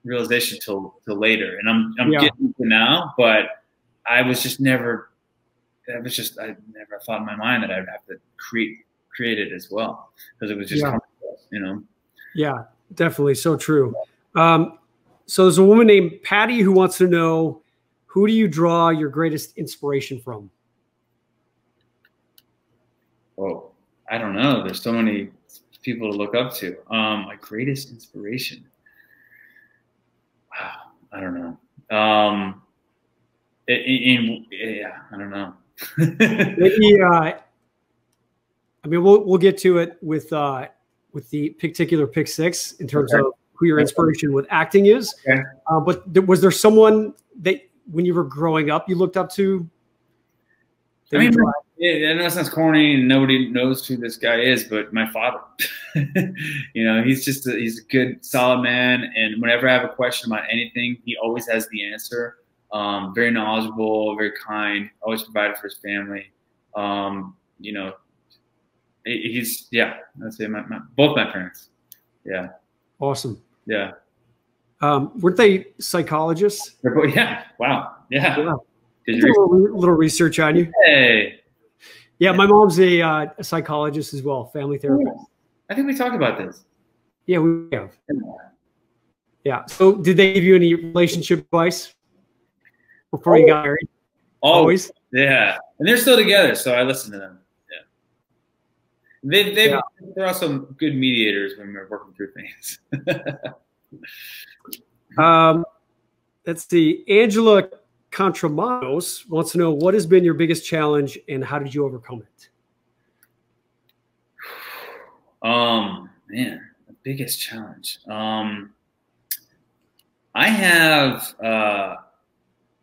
realization till till later. And I'm I'm Yeah. getting to now, but I was just never. That was just I never thought in my mind that I'd have to create create it as well because it was just Yeah. coming to us, you know. Yeah, definitely. So true. Um, so there's a woman named Patty who wants to know who do you draw your greatest inspiration from? Oh, I don't know. There's so many people to look up to. Um, my greatest inspiration. Don't know. Um, in, in yeah, I don't know. Maybe uh, I mean we'll we'll get to it with uh, with the particular pick six in terms Okay. of who your inspiration with acting is. Okay. Uh, but th- was there someone that when you were growing up you looked up to? I mean, draw? Yeah, I know it sounds corny and nobody knows who this guy is, but my father. you know, he's just a, he's a good, solid man, and whenever I have a question about anything, he always has the answer. Um, very knowledgeable, very kind, always provided for his family. Um, you know, he's yeah, that's it. My, my, both my parents. Yeah, awesome. yeah, Um, weren't they psychologists? Yeah. Wow, yeah. Yeah. Did a you? little, little research on you. Hey, Yeah, my mom's a, uh, a psychologist as well, family therapist. I think we talked about this. Yeah, we have. Yeah. So, did they give you any relationship advice before you got married? Always. Yeah, and they're still together, so I listen to them. Yeah, they they Yeah. they're also good mediators when we're working through things. Um, let's see. Angela Contramanos wants to know what has been your biggest challenge and how did you overcome it? um, man, the biggest challenge. Um, I have uh,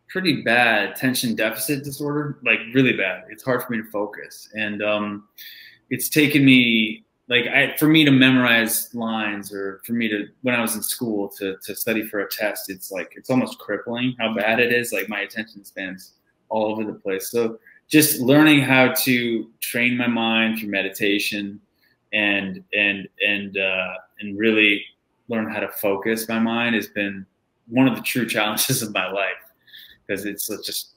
pretty bad attention deficit disorder, like really bad. It's hard for me to focus, and um, it's taken me like I, for me to memorize lines or for me to when I was in school to to study for a test. It's like it's almost crippling how bad it is. Like my attention spans all over the place. So just learning how to train my mind through meditation and and and uh, and really learn how to focus my mind has been one of the true challenges of my life because it's it's just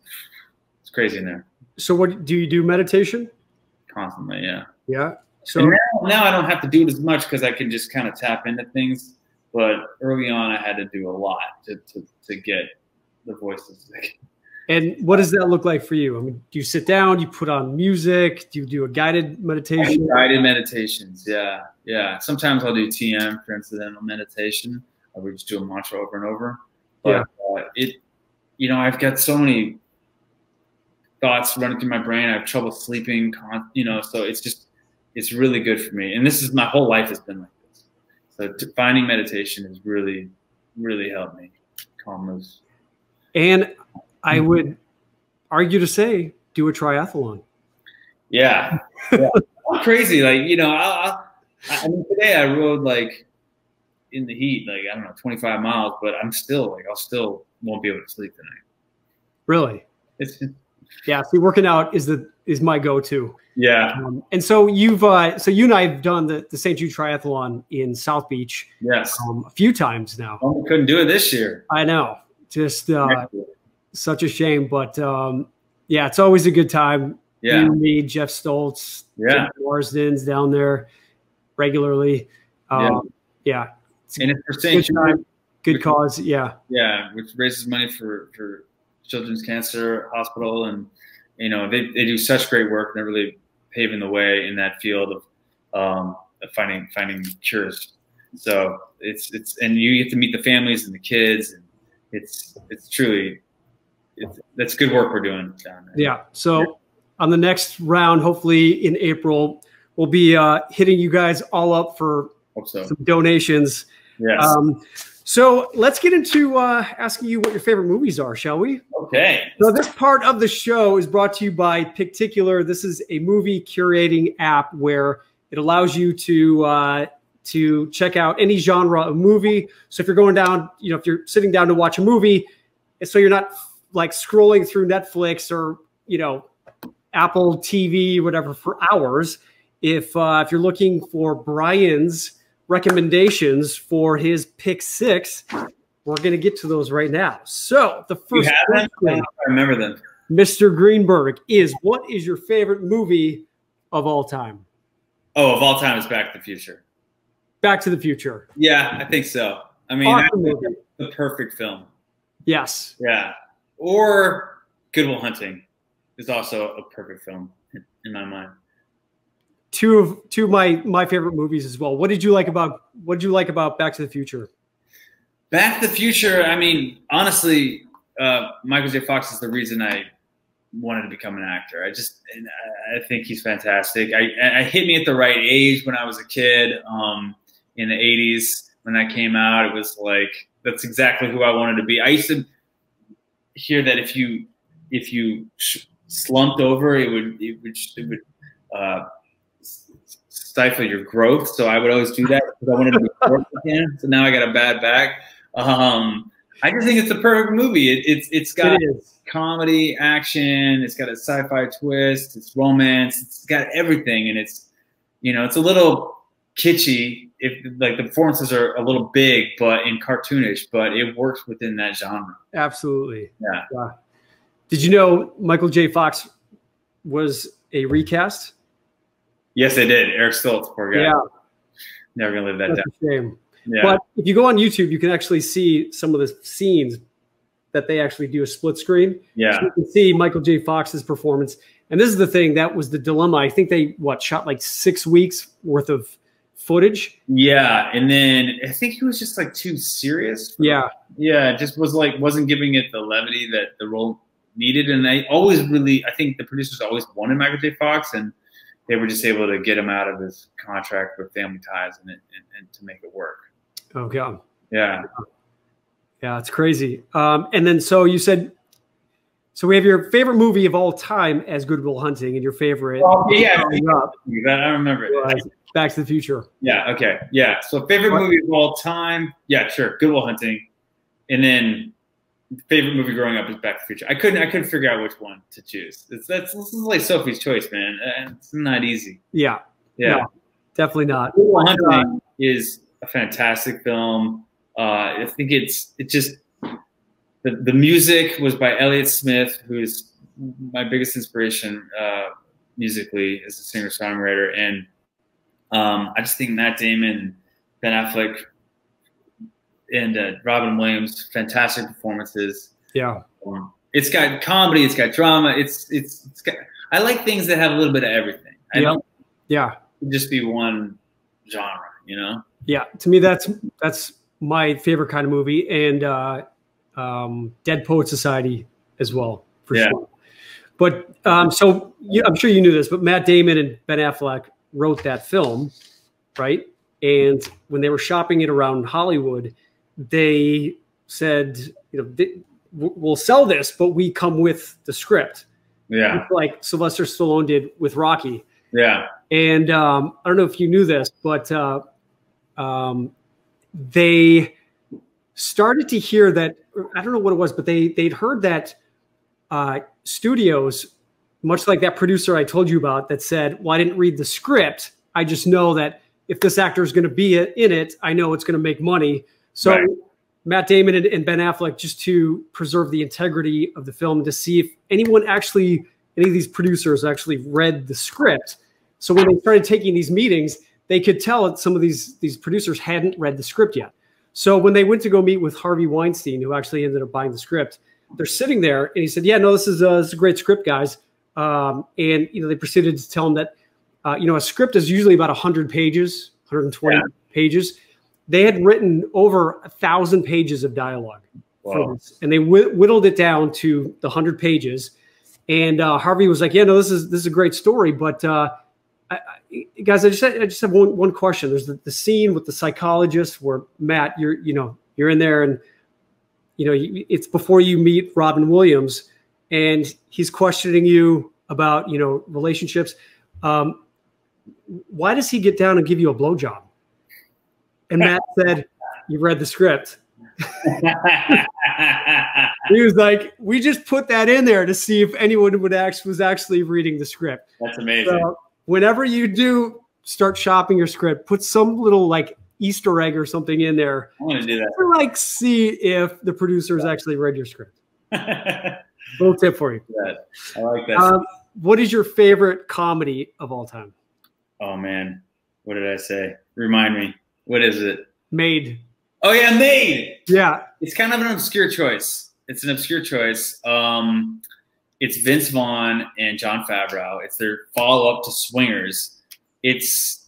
it's crazy in there So, what do you do meditation? constantly. Yeah. Yeah. So, And now, now I don't have to do it as much because I can just kind of tap into things. But early on, I had to do a lot to to, to get the voices. and what does that look like for you? I mean, do you sit down? Do you put on music? Do you do a guided meditation? Guided meditations, yeah, yeah. Sometimes I'll do TM, transcendental meditation. I would just do a mantra over and over. But Yeah. uh, it, you know, I've got so many thoughts running through my brain. I have trouble sleeping, you know, so it's just, it's really good for me. And this is my whole life has been like this. So finding meditation has really, really helped me calm those. And I mm-hmm. would argue to say, do a triathlon. Yeah, yeah. I'm crazy. Like you know, I, I, I mean, today I rode like in the heat, like I don't know, 25 miles, but I'm still like I'll still won't be able to sleep tonight. Really? It's Yeah. See, working out is the is my go-to. yeah, Um, and so you've uh, so you and I have done the the St. Jude Triathlon in South Beach yes. um, a few times now. Oh, we couldn't do it this year. I know, just uh, such a shame, but um, yeah, it's always a good time. yeah, You, me, Jeff Stoltz, yeah, Jeff Marsden's down there regularly. Um, yeah, and it's for St. Jude, time, good cause. Yeah, yeah, which raises money for for Children's Cancer Hospital, and you know they they do such great work. and They're really paving the way in that field of um, of finding finding cures. So it's it's and you get to meet the families and the kids, and it's it's truly it's that's good work we're doing down there. yeah. So on the next round, hopefully in April, we'll be uh, hitting you guys all up for so. some donations. Yes. Um, so let's get into uh, asking you what your favorite movies are, shall we? okay. So this part of the show is brought to you by Picticular. This is a movie curating app where it allows you to uh, to check out any genre of movie. So if you're going down, you know, if you're sitting down to watch a movie, so you're not like scrolling through Netflix or you know Apple TV, whatever, for hours. If uh, if you're looking for Bryan's recommendations for his pick six, we're going to get to those right now. So the first, I remember them. Mr. Greenberg, is what is your favorite movie of all time? Oh, of all time is Back to the Future. Back to the Future. Yeah, I think so. I mean, awesome the perfect film. Yes. Yeah. Or Good Will Hunting is also a perfect film in my mind. Two of two of my my favorite movies as well. What did you like about what did you like about Back to the Future? Back to the Future. I mean, honestly, uh, Michael J. Fox is the reason I wanted to become an actor. I just I think he's fantastic. I, I hit me at the right age when I was a kid um, in the '80s when that came out. It was like that's exactly who I wanted to be. I used to hear that if you if you slumped over, it would it would it would uh, stifle your growth. So I would always do that because I wanted to be short again. So now I got a bad back. Um, I just think it's a perfect movie. It, it's it's got it comedy, action. It's got a sci-fi twist. It's romance. It's got everything, and it's you know it's a little kitschy. If like the performances are a little big, but in cartoonish, but it works within that genre. Absolutely. Yeah. yeah. Did you know Michael J. Fox was a recast? Yes, they did. Eric Stoltz, poor guy. Yeah. Never gonna live that That's down. Shame. Yeah. But if you go on YouTube, you can actually see some of the scenes that they actually do a split screen. Yeah. So you can see Michael J. Fox's performance. And this is the thing that was the dilemma. I think they what shot like six weeks worth of footage. Yeah, and then I think he was just like too serious. yeah, yeah, just was like wasn't giving it the levity that the role needed. And I always really, I think the producers always wanted Michael J. Fox, and they were just able to get him out of his contract with Family Ties and, and, and to make it work. Oh God. Yeah. Yeah, it's crazy. Um, and then so you said, so we have your favorite movie of all time as Good Will Hunting, and your favorite. Oh, yeah, I remember it. Back to the Future. Yeah. Okay. Yeah. So favorite movie of all time. Yeah. Sure. Good Will Hunting, and then favorite movie growing up is Back to the Future. I couldn't I couldn't figure out which one to choose. It's that's this is like Sophie's choice, man. It's not easy. Yeah. Yeah. No, definitely not. Hunting is a fantastic film. Uh, I think it's it just the the music was by Elliott Smith, who is my biggest inspiration uh, musically as a singer songwriter, and um, I just think Matt Damon, Ben Affleck, and uh, Robin Williams, fantastic performances. Yeah, um, it's got comedy, it's got drama, it's it's it's got. I like things that have a little bit of everything. I yeah. don't. Yeah. Just be one genre, you know. Yeah, to me that's that's my favorite kind of movie, and uh, um, Dead Poet Society as well for yeah. sure. But um, so you, I'm sure you knew this, but Matt Damon and Ben Affleck wrote that film, right? And when they were shopping it around Hollywood, they said, you know, we'll sell this, but we come with the script. Yeah. Like Sylvester Stallone did with Rocky. Yeah. And um, I don't know if you knew this, but uh, um, they started to hear that I don't know what it was, but they they'd heard that uh, studios, much like that producer I told you about, that said, "Well, I didn't read the script. I just know that if this actor is going to be in it, I know it's going to make money." So right. Matt Damon and, Ben Affleck, just to preserve the integrity of the film, to see if anyone actually, any of these producers actually read the script. So when they started taking these meetings, they could tell that some of these these producers hadn't read the script yet. So when they went to go meet with Harvey Weinstein, who actually ended up buying the script, they're sitting there, and he said, "Yeah, no, this is a, this is a great script, guys." Um, and you know, they proceeded to tell him that uh, you know a script is usually about 100 pages, 120 yeah. pages. They had written over a thousand pages of dialogue wow. and they whittled it down to the hundred pages. And uh, Harvey was like, "Yeah, no, this is this is a great story, but." Uh, I, I, guys, I just I just have one one question. There's the, the scene with the psychologist where Matt, you're you know you're in there and you know it's before you meet Robin Williams and he's questioning you about you know relationships. Um, why does he get down and give you a blowjob? And Matt said, "You read the script." he was like, "We just put that in there to see if anyone would actually was actually reading the script." That's amazing. So whenever you do start shopping your script, put some little like Easter egg or something in there. I'm gonna do that. To, like see if the producers actually read your script. Little tip for you. I like that. Um, what is your favorite comedy of all time? oh man, what did I say? Remind me. What is it? Made. Oh yeah, Made. Yeah. It's kind of an obscure choice. It's an obscure choice. Um, it's Vince Vaughn and Jon Favreau. It's their follow up to Swingers. It's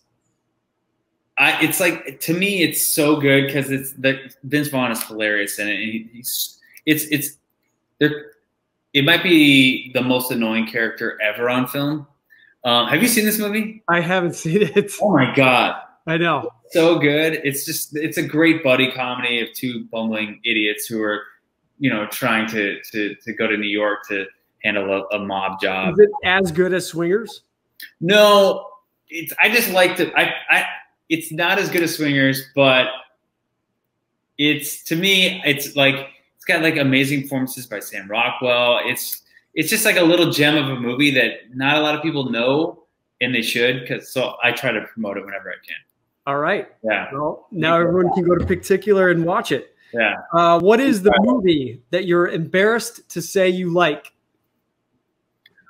I, it's like to me, it's so good because it's the Vince Vaughn is hilarious in it. And he, he's it's it's there. It might be the most annoying character ever on film. Um, have you seen this movie? I haven't seen it. Oh my god, I know. so good. It's just it's a great buddy comedy of two bumbling idiots who are, you know, trying to to to go to New York to handle a, a mob job. Is it as good as Swingers? No, it's I just like to I I it's not as good as Swingers, but it's to me it's like it's got like amazing performances by Sam Rockwell. It's it's just like a little gem of a movie that not a lot of people know and they should because so I try to promote it whenever I can. All right. Yeah, Well, now everyone can go to Particular and watch it. yeah. Uh, what is the movie that you're embarrassed to say you like?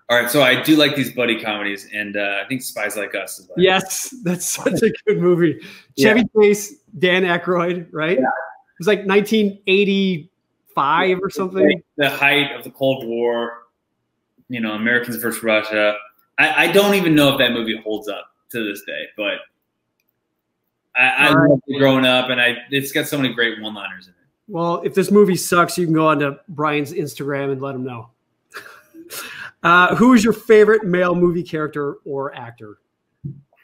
All right, so I do like these buddy comedies, and uh, I think Spies Like Us is like Yes, that's such a good movie. Chevy Chase, Dan Aykroyd, right? Yeah. It was like 1985 or something. the height of the Cold War. You know, Americans versus Russia. I, I don't even know if that movie holds up to this day, but I, I loved it growing up, and I it's got so many great one-liners in it. Well, if this movie sucks, you can go on to Bryan's Instagram and let him know. uh, who is your favorite male movie character or actor?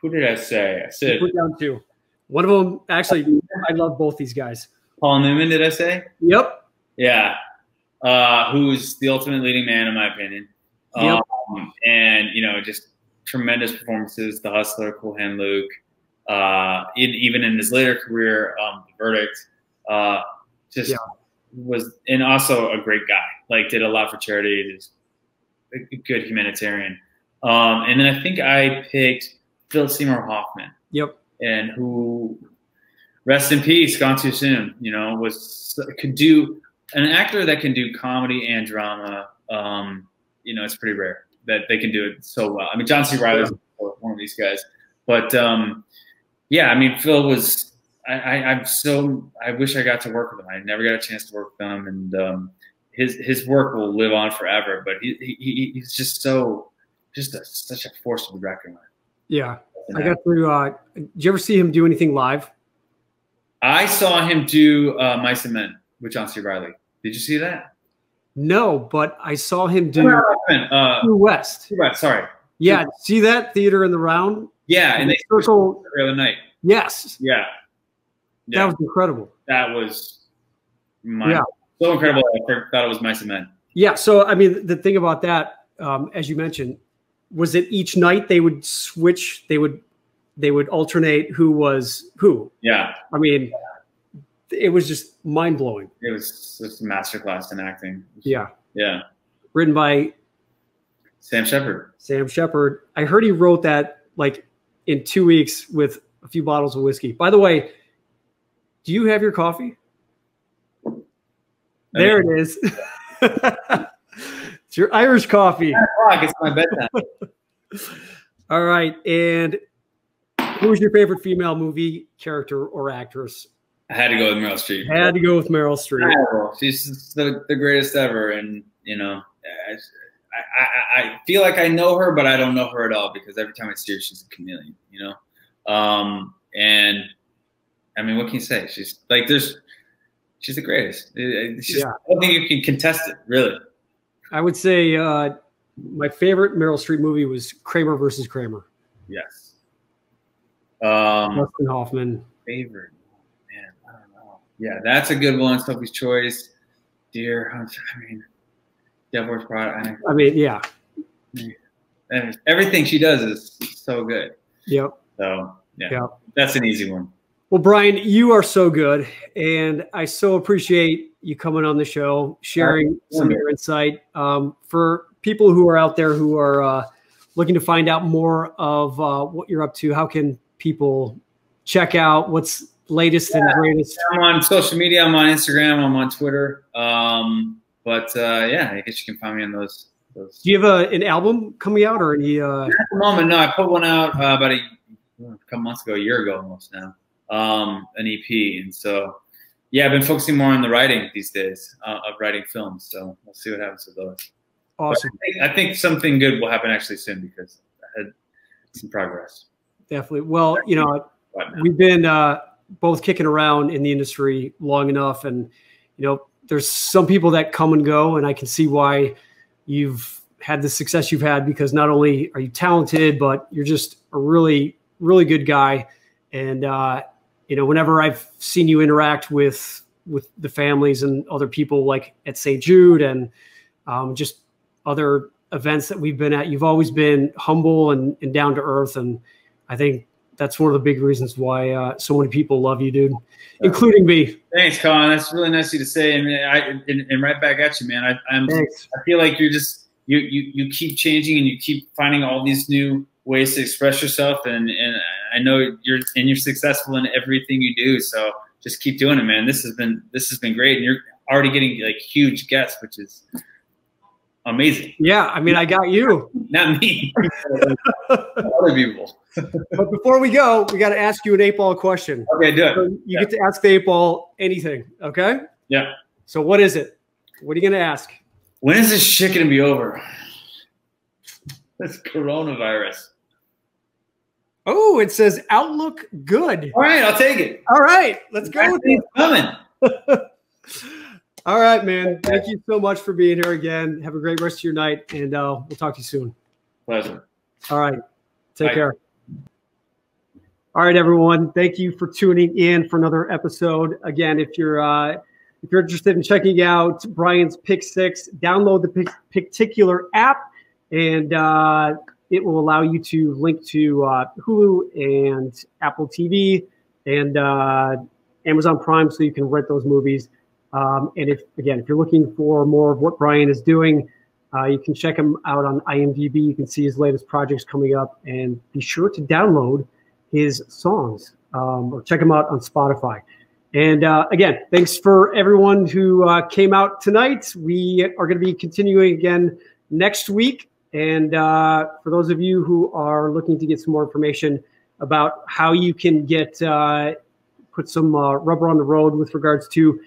Who did I say? I said Put down two. One of them, actually, I love both these guys. Paul Newman. Did I say? Yep. Yeah. Uh, who's the ultimate leading man, in my opinion. Yep. Um, and, you know, just tremendous performances. The Hustler, Cool Hand Luke. Uh, in, even in his later career, um, The Verdict. Uh, just Yeah. was, and also a great guy. Like, did a lot for charity. Just a good humanitarian. Um, and then I think I picked Phil Seymour Hoffman Yep. and who rest in peace gone too soon you know was could do an actor that can do comedy and drama um you know it's pretty rare that they can do it so well i mean john c Reilly reilly's one of these guys but um yeah i mean phil was I, I i'm so i wish i got to work with him i never got a chance to work with him and um his his work will live on forever but he, he he's just so just a, such a force to be reckoned with Yeah. I got through. Uh, did you ever see him do anything live? I saw him do uh, Mice and Men with John C. Reilly. Did you see that? No, but I saw him do Uh, West. right, sorry. Yeah. See that theater in the round? Yeah, and they circle. every other night. Yes. Yeah, That was incredible. that was my, Yeah. so incredible. I thought it was Mice and Men. Yeah. So, I mean, the thing about that, um, as you mentioned, was that each night they would switch, they would, they would alternate who was who. Yeah, I mean, it was just mind blowing. it was just a masterclass in acting. Yeah. Yeah, Written by Sam Shepard. Sam Shepard. I heard he wrote that like in two weeks with a few bottles of whiskey. By the way, do you have your coffee? There it is. it's your Irish coffee. It's my bedtime. All right. And who's your favorite female movie character or actress? I had to go with Meryl Streep. I had to go with Meryl Streep. She's the, the greatest ever, and you know, I, I, I feel like I know her, but I don't know her at all because every time I see her, she's a chameleon. You know, um, and I mean, what can you say? She's like, there's, she's the greatest. Just, Yeah. I don't think you can contest it, really. I would say uh, my favorite Meryl Streep movie was Kramer versus Kramer. Yes. Um, Dustin Hoffman. favorite, man, I don't know. Yeah, that's a good one. Sophie's Choice, Deer Hunter. I mean, Devil's Prada. I mean, yeah. everything she does is so good. Yep. So yeah, Yeah. that's an easy one. Well, Bryan, you are so good, and I so appreciate you coming on the show, sharing some of your insight. Um, for people who are out there who are uh, looking to find out more of uh, what you're up to, how can people check out what's latest yeah, and greatest? I'm on social media. I'm on Instagram. I'm on Twitter. Um, but uh, yeah, I guess you can find me on those. those. Do you have a, an album coming out or any? Uh... At the moment, no. I put one out uh, about a, a couple months ago, a year ago almost now um, an EP. And so, yeah, I've been focusing more on the writing these days uh, of writing films. So we'll see what happens with those. Awesome. I think, I think, something good will happen actually soon because I had some progress. Definitely. Well, you know, we've been uh, both kicking around in the industry long enough, and you know, there's some people that come and go, and I can see why you've had the success you've had because not only are you talented, but you're just a really, really good guy. And uh, you know, whenever I've seen you interact with with the families and other people like at St. Jude and um, just other events that we've been at, you've always been humble and, and down to earth. And I think that's one of the big reasons why uh, so many people love you, dude, including me. Thanks, Colin. That's really nice of you to say. And I and, and right back at you, man. I, I'm. Thanks. I feel like you're just you you you keep changing and you keep finding all these new ways to express yourself and and I know you're and you're successful in everything you do so just keep doing it man this has been this has been great and you're already getting like huge guests which is amazing yeah I mean I got you not me other people but before we go we got to ask you an eight ball question okay do it so you yeah. get to ask the eight ball anything okay yeah so what is it what are you gonna ask when is this shit gonna be over this coronavirus Oh, it says Outlook good. All right, I'll take it. All right, let's go with it. Coming. All right, man. Thank you so much for being here again. Have a great rest of your night, and uh, we'll talk to you soon. Pleasure. All right. Take Bye. care. All right, everyone. Thank you for tuning in for another episode. Again, if you're uh, if you're interested in checking out Bryan's Pick Six, download the Pickticular app and uh, it will allow you to link to uh, Hulu and Apple TV and uh, Amazon Prime so you can rent those movies. Um, and if, again, if you're looking for more of what Bryan is doing, uh, you can check him out on IMDb. You can see his latest projects coming up and be sure to download his songs um, or check him out on Spotify. And uh, again, thanks for everyone who uh, came out tonight. We are going to be continuing again next week. And uh, for those of you who are looking to get some more information about how you can get uh, put some uh, rubber on the road with regards to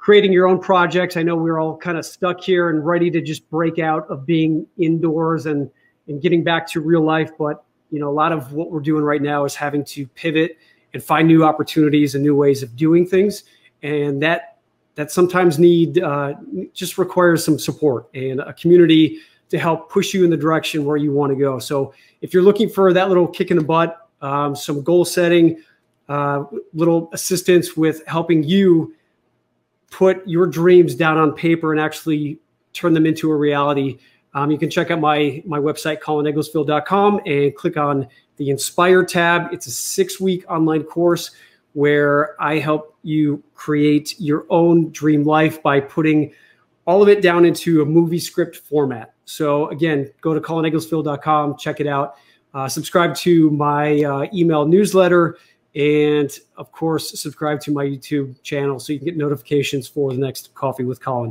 creating your own projects, I know we're all kind of stuck here and ready to just break out of being indoors and and getting back to real life. But you know, a lot of what we're doing right now is having to pivot and find new opportunities and new ways of doing things, and that that sometimes need uh, just requires some support and a community to help push you in the direction where you want to go. So if you're looking for that little kick in the butt, um, some goal setting, uh, little assistance with helping you put your dreams down on paper and actually turn them into a reality, um, you can check out my my website, colinegglesfield.com, and click on the Inspire tab. It's a six week online course where I help you create your own dream life by putting all of it down into a movie script format. So again, go to colinegglesfield.com, check it out. Uh, subscribe to my uh, email newsletter, and of course, subscribe to my YouTube channel so you can get notifications for the next Coffee with Colin.